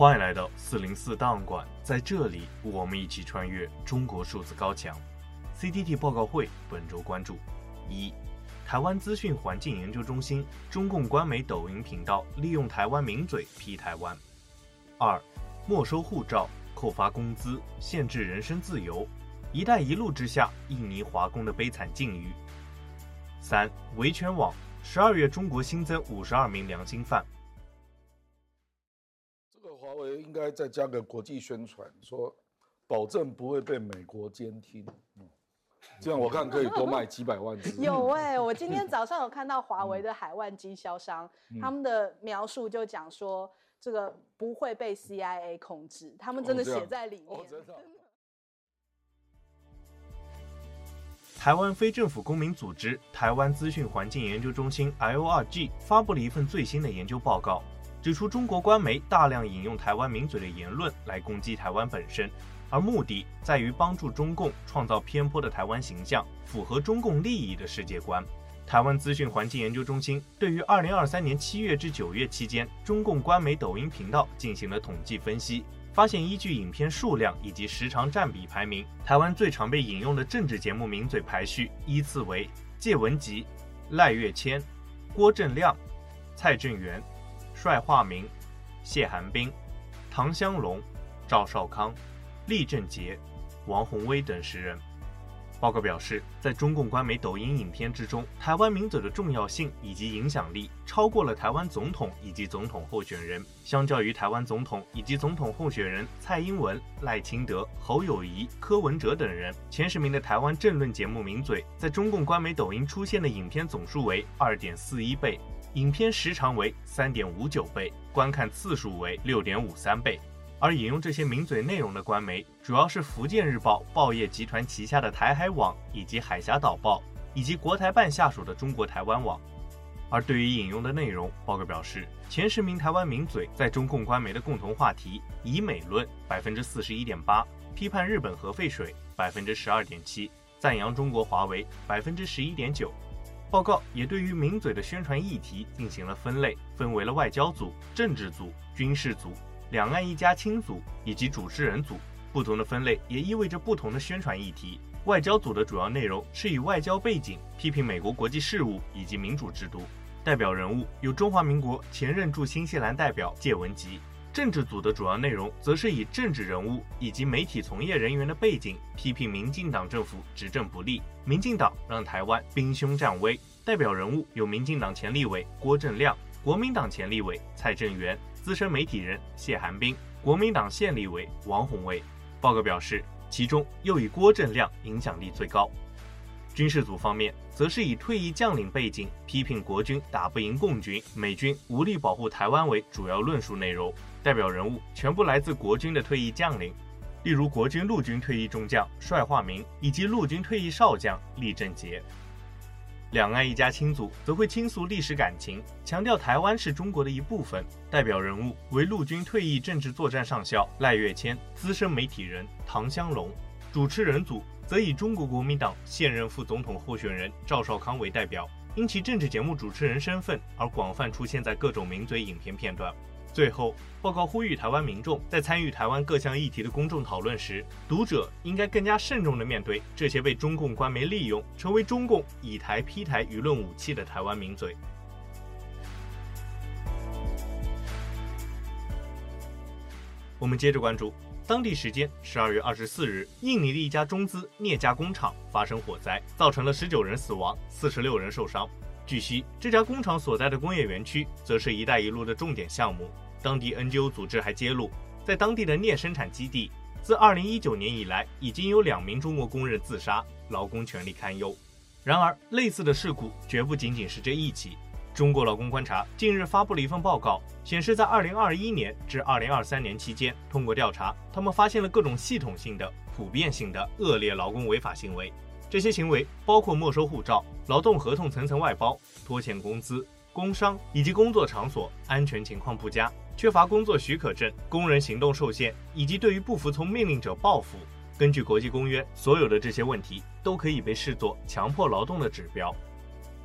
欢迎来到四零四档案馆，在这里，我们一起穿越中国数字高墙。CTT 报告会本周关注：一、台湾资讯环境研究中心中共官媒抖音频道利用台湾名嘴批台湾；二、没收护照、扣发工资、限制人身自由，“一带一路”之下印尼华工的悲惨境遇；三、维权网十二月中国新增五十二名良心犯。应该再加个国际宣传，说保证不会被美国监听，嗯，这样我看可以多卖几百万只。有哎、欸，我今天早上有看到华为的海外经销商，嗯、他们的描述就讲说这个不会被 CIA 控制，他们真的写在里面。哦哦、台湾非政府公民组织台湾资讯环境研究中心 IORG 发布了一份最新的研究报告。指出，中国官媒大量引用台湾名嘴的言论来攻击台湾本身，而目的在于帮助中共创造偏颇的台湾形象，符合中共利益的世界观。台湾资讯环境研究中心对于二零二三年七月至九月期间中共官媒抖音频道进行了统计分析，发现依据影片数量以及时长占比排名，台湾最常被引用的政治节目名嘴排序依次为介文吉、赖岳谦、郭正亮、蔡正元。帅化名、谢寒冰、唐湘龙、赵少康、厉正杰、王鸿威等十人。报告表示，在中共官媒抖音影片之中，台湾名嘴的重要性以及影响力超过了台湾总统以及总统候选人。相较于台湾总统以及总统候选人蔡英文、赖清德、侯友谊、柯文哲等人，前十名的台湾政论节目名嘴，在中共官媒抖音出现的影片总数为二点四一倍。影片时长为三点五九倍，观看次数为六点五三倍，而引用这些名嘴内容的官媒主要是福建日报报业集团旗下的台海网以及海峡导报，以及国台办下属的中国台湾网。而对于引用的内容，报告表示，前十名台湾名嘴在中共官媒的共同话题：以美论百分之四十一点八，批判日本核废水百分之十二点七，赞扬中国华为百分之十一点九。报告也对于名嘴的宣传议题进行了分类，分为了外交组、政治组、军事组、两岸一家亲组以及主持人组。不同的分类也意味着不同的宣传议题。外交组的主要内容是以外交背景批评美国国际事务以及民主制度，代表人物有中华民国前任驻新西兰代表介文吉。政治组的主要内容则是以政治人物以及媒体从业人员的背景批评民进党政府执政不力，民进党让台湾兵凶战危。代表人物有民进党前立委郭正亮、国民党前立委蔡正元、资深媒体人谢寒冰、国民党现立委王鸿薇。报告表示，其中又以郭正亮影响力最高。军事组方面，则是以退役将领背景批评国军打不赢共军、美军无力保护台湾为主要论述内容。代表人物全部来自国军的退役将领，例如国军陆军退役中将帅化明以及陆军退役少将厉正杰。两岸一家亲组则会倾诉历史感情，强调台湾是中国的一部分。代表人物为陆军退役政治作战上校赖岳谦、资深媒体人唐湘龙。主持人组则以中国国民党现任副总统候选人赵少康为代表，因其政治节目主持人身份而广泛出现在各种名嘴影片片段。最后，报告呼吁台湾民众在参与台湾各项议题的公众讨论时，读者应该更加慎重地面对这些被中共官媒利用，成为中共以台批台舆论武器的台湾名嘴。我们接着关注，当地时间十二月二十四日，印尼的一家中资镍加工厂发生火灾，造成了十九人死亡，四十六人受伤。据悉，这家工厂所在的工业园区则是一带一路的重点项目。当地 NGO 组织还揭露，在当地的镍生产基地，自2019年以来，已经有两名中国工人自杀，劳工权利堪忧。然而，类似的事故绝不仅仅是这一起。中国劳工观察近日发布了一份报告，显示在2021年至2023年期间，通过调查，他们发现了各种系统性的、普遍性的恶劣劳工违法行为。这些行为包括没收护照、劳动合同层层外包、拖欠工资、工伤以及工作场所安全情况不佳、缺乏工作许可证、工人行动受限，以及对于不服从命令者报复。根据国际公约，所有的这些问题都可以被视作强迫劳动的指标。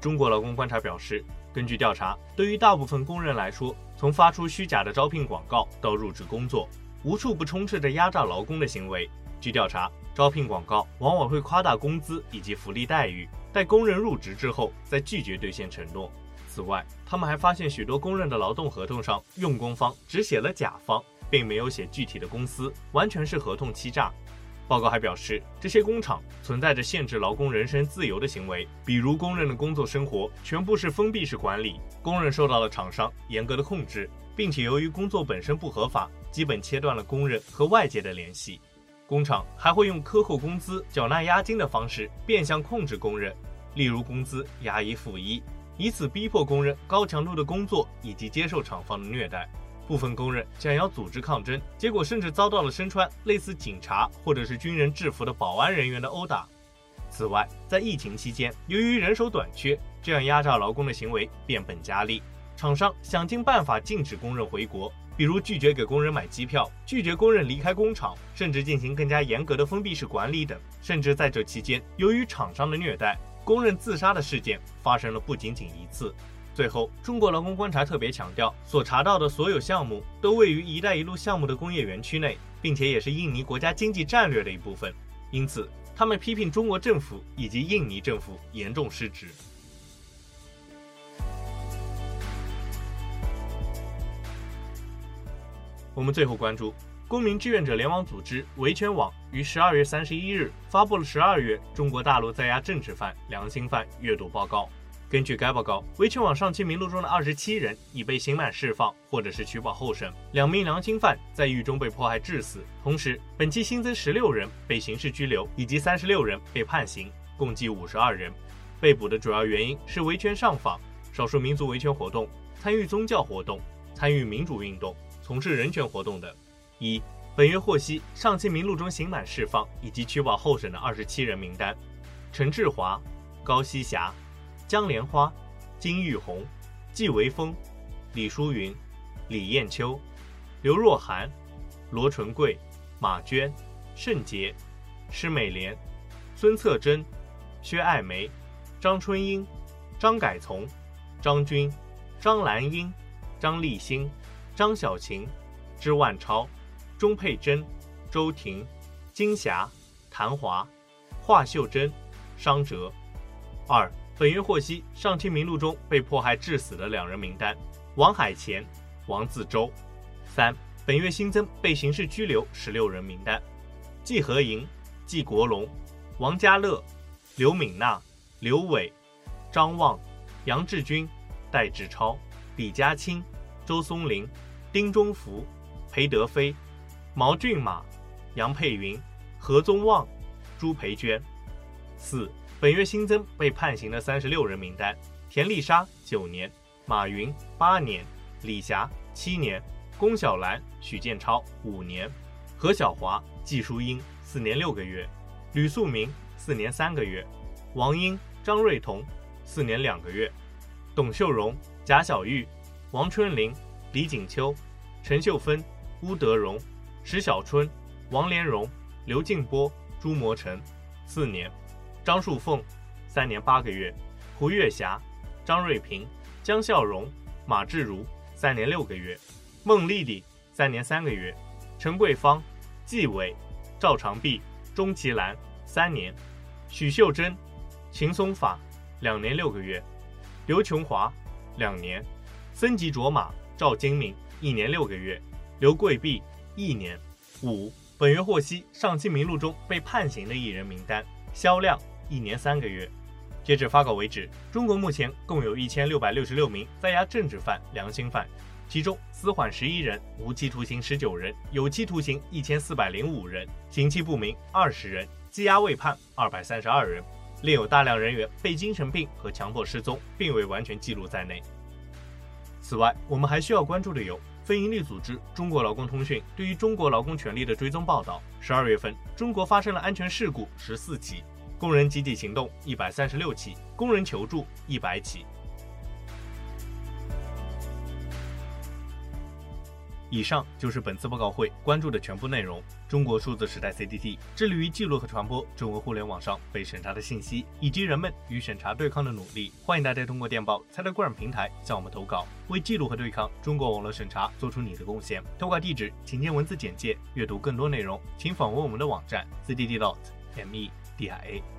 中国劳工观察表示，根据调查，对于大部分工人来说，从发出虚假的招聘广告到入职工作，无处不充斥着压榨劳工的行为。据调查，招聘广告往往会夸大工资以及福利待遇，待工人入职之后再拒绝兑现承诺。此外，他们还发现许多工人的劳动合同上，用工方只写了甲方，并没有写具体的公司，完全是合同欺诈。报告还表示，这些工厂存在着限制劳工人身自由的行为，比如工人的工作生活全部是封闭式管理，工人受到了厂商严格的控制，并且由于工作本身不合法，基本切断了工人和外界的联系。工厂还会用克扣工资、缴纳押金的方式变相控制工人，例如工资押一付一，以此逼迫工人高强度的工作以及接受厂方的虐待。部分工人想要组织抗争，结果甚至遭到了身穿类似警察或者是军人制服的保安人员的殴打。此外，在疫情期间，由于人手短缺，这样压榨劳工的行为变本加厉。厂商想尽办法禁止工人回国，比如拒绝给工人买机票，拒绝工人离开工厂，甚至进行更加严格的封闭式管理等。甚至在这期间，由于厂商的虐待，工人自杀的事件发生了不仅仅一次。最后，中国劳工观察特别强调，所查到的所有项目都位于“一带一路”项目的工业园区内，并且也是印尼国家经济战略的一部分。因此，他们批评中国政府以及印尼政府严重失职。我们最后关注，公民志愿者联网组织维权网于十二月三十一日发布了十二月中国大陆在押政治犯、良心犯阅读报告。根据该报告，维权网上期名录中的二十七人已被刑满释放，或者是取保候审；两名良心犯在狱中被迫害致死。同时，本期新增十六人被刑事拘留，以及三十六人被判刑，共计五十二人。被捕的主要原因是维权上访、少数民族维权活动、参与宗教活动、参与民主运动、从事人权活动的。一、本月获悉上期名录中刑满释放以及取保候审的二十七人名单：陈志华、高希霞。江莲花、金玉红、季维峰、李淑云、李艳秋、刘若涵、罗纯贵、马娟、盛杰、施美莲、孙策珍、薛爱梅、张春英、张改从、张军、张兰英、张立新、张小琴、支万超、钟佩珍、周婷、金霞、谭华、华秀珍、商哲。二。本月获悉上清名录中被迫害致死的两人名单：王海干、王自周。三、本月新增被刑事拘留十六人名单：季和莹、季国龙、王家乐、刘敏娜、刘伟、张望、杨志军、戴志超、李家清、周松林、丁忠福、裴德飞、毛俊马、杨佩云、何宗旺、朱培娟。四。本月新增被判刑的三十六人名单：田丽莎九年，马云八年，李霞七年，龚小兰、许建超五年，何小华、季淑英四年六个月，吕素明四年三个月，王英、张瑞彤四年两个月，董秀荣、贾小玉、王春林、李锦秋、陈秀芬、鄔德荣、石小春、王连荣、刘静波、朱摩成四年。张树凤，三年八个月；胡月霞、张瑞平、江孝荣、马志如，三年六个月；孟丽丽，三年三个月；陈桂芳、纪伟、赵长碧、钟其兰，三年；许秀珍、秦松法，两年六个月；刘琼华，两年；森吉卓玛、赵金明，一年六个月；刘桂碧，一年。五，本月获悉上期名录中被判刑的艺人名单：萧亮。一年三个月，截至发稿为止，中国目前共有一千六百六十六名在押政治犯、良心犯，其中死缓十一人，无期徒刑十九人，有期徒刑一千四百零五人，刑期不明二十人，羁押未判二百三十二人，另有大量人员被精神病和强迫失踪，并未完全记录在内。此外，我们还需要关注的有非营利组织中国劳工通讯对于中国劳工权利的追踪报道。十二月份，中国发生了安全事故十四起。工人集体行动一百三十六起，工人求助一百起。以上就是本次报告会关注的全部内容。中国数字时代 CDT 致力于记录和传播中文互联网上被审查的信息，以及人们与审查对抗的努力。欢迎大家通过电报、Telegram 平台向我们投稿，为记录和对抗中国网络审查做出你的贡献。投稿地址请见文字简介。阅读更多内容，请访问我们的网站 cdt.dot.me.dia。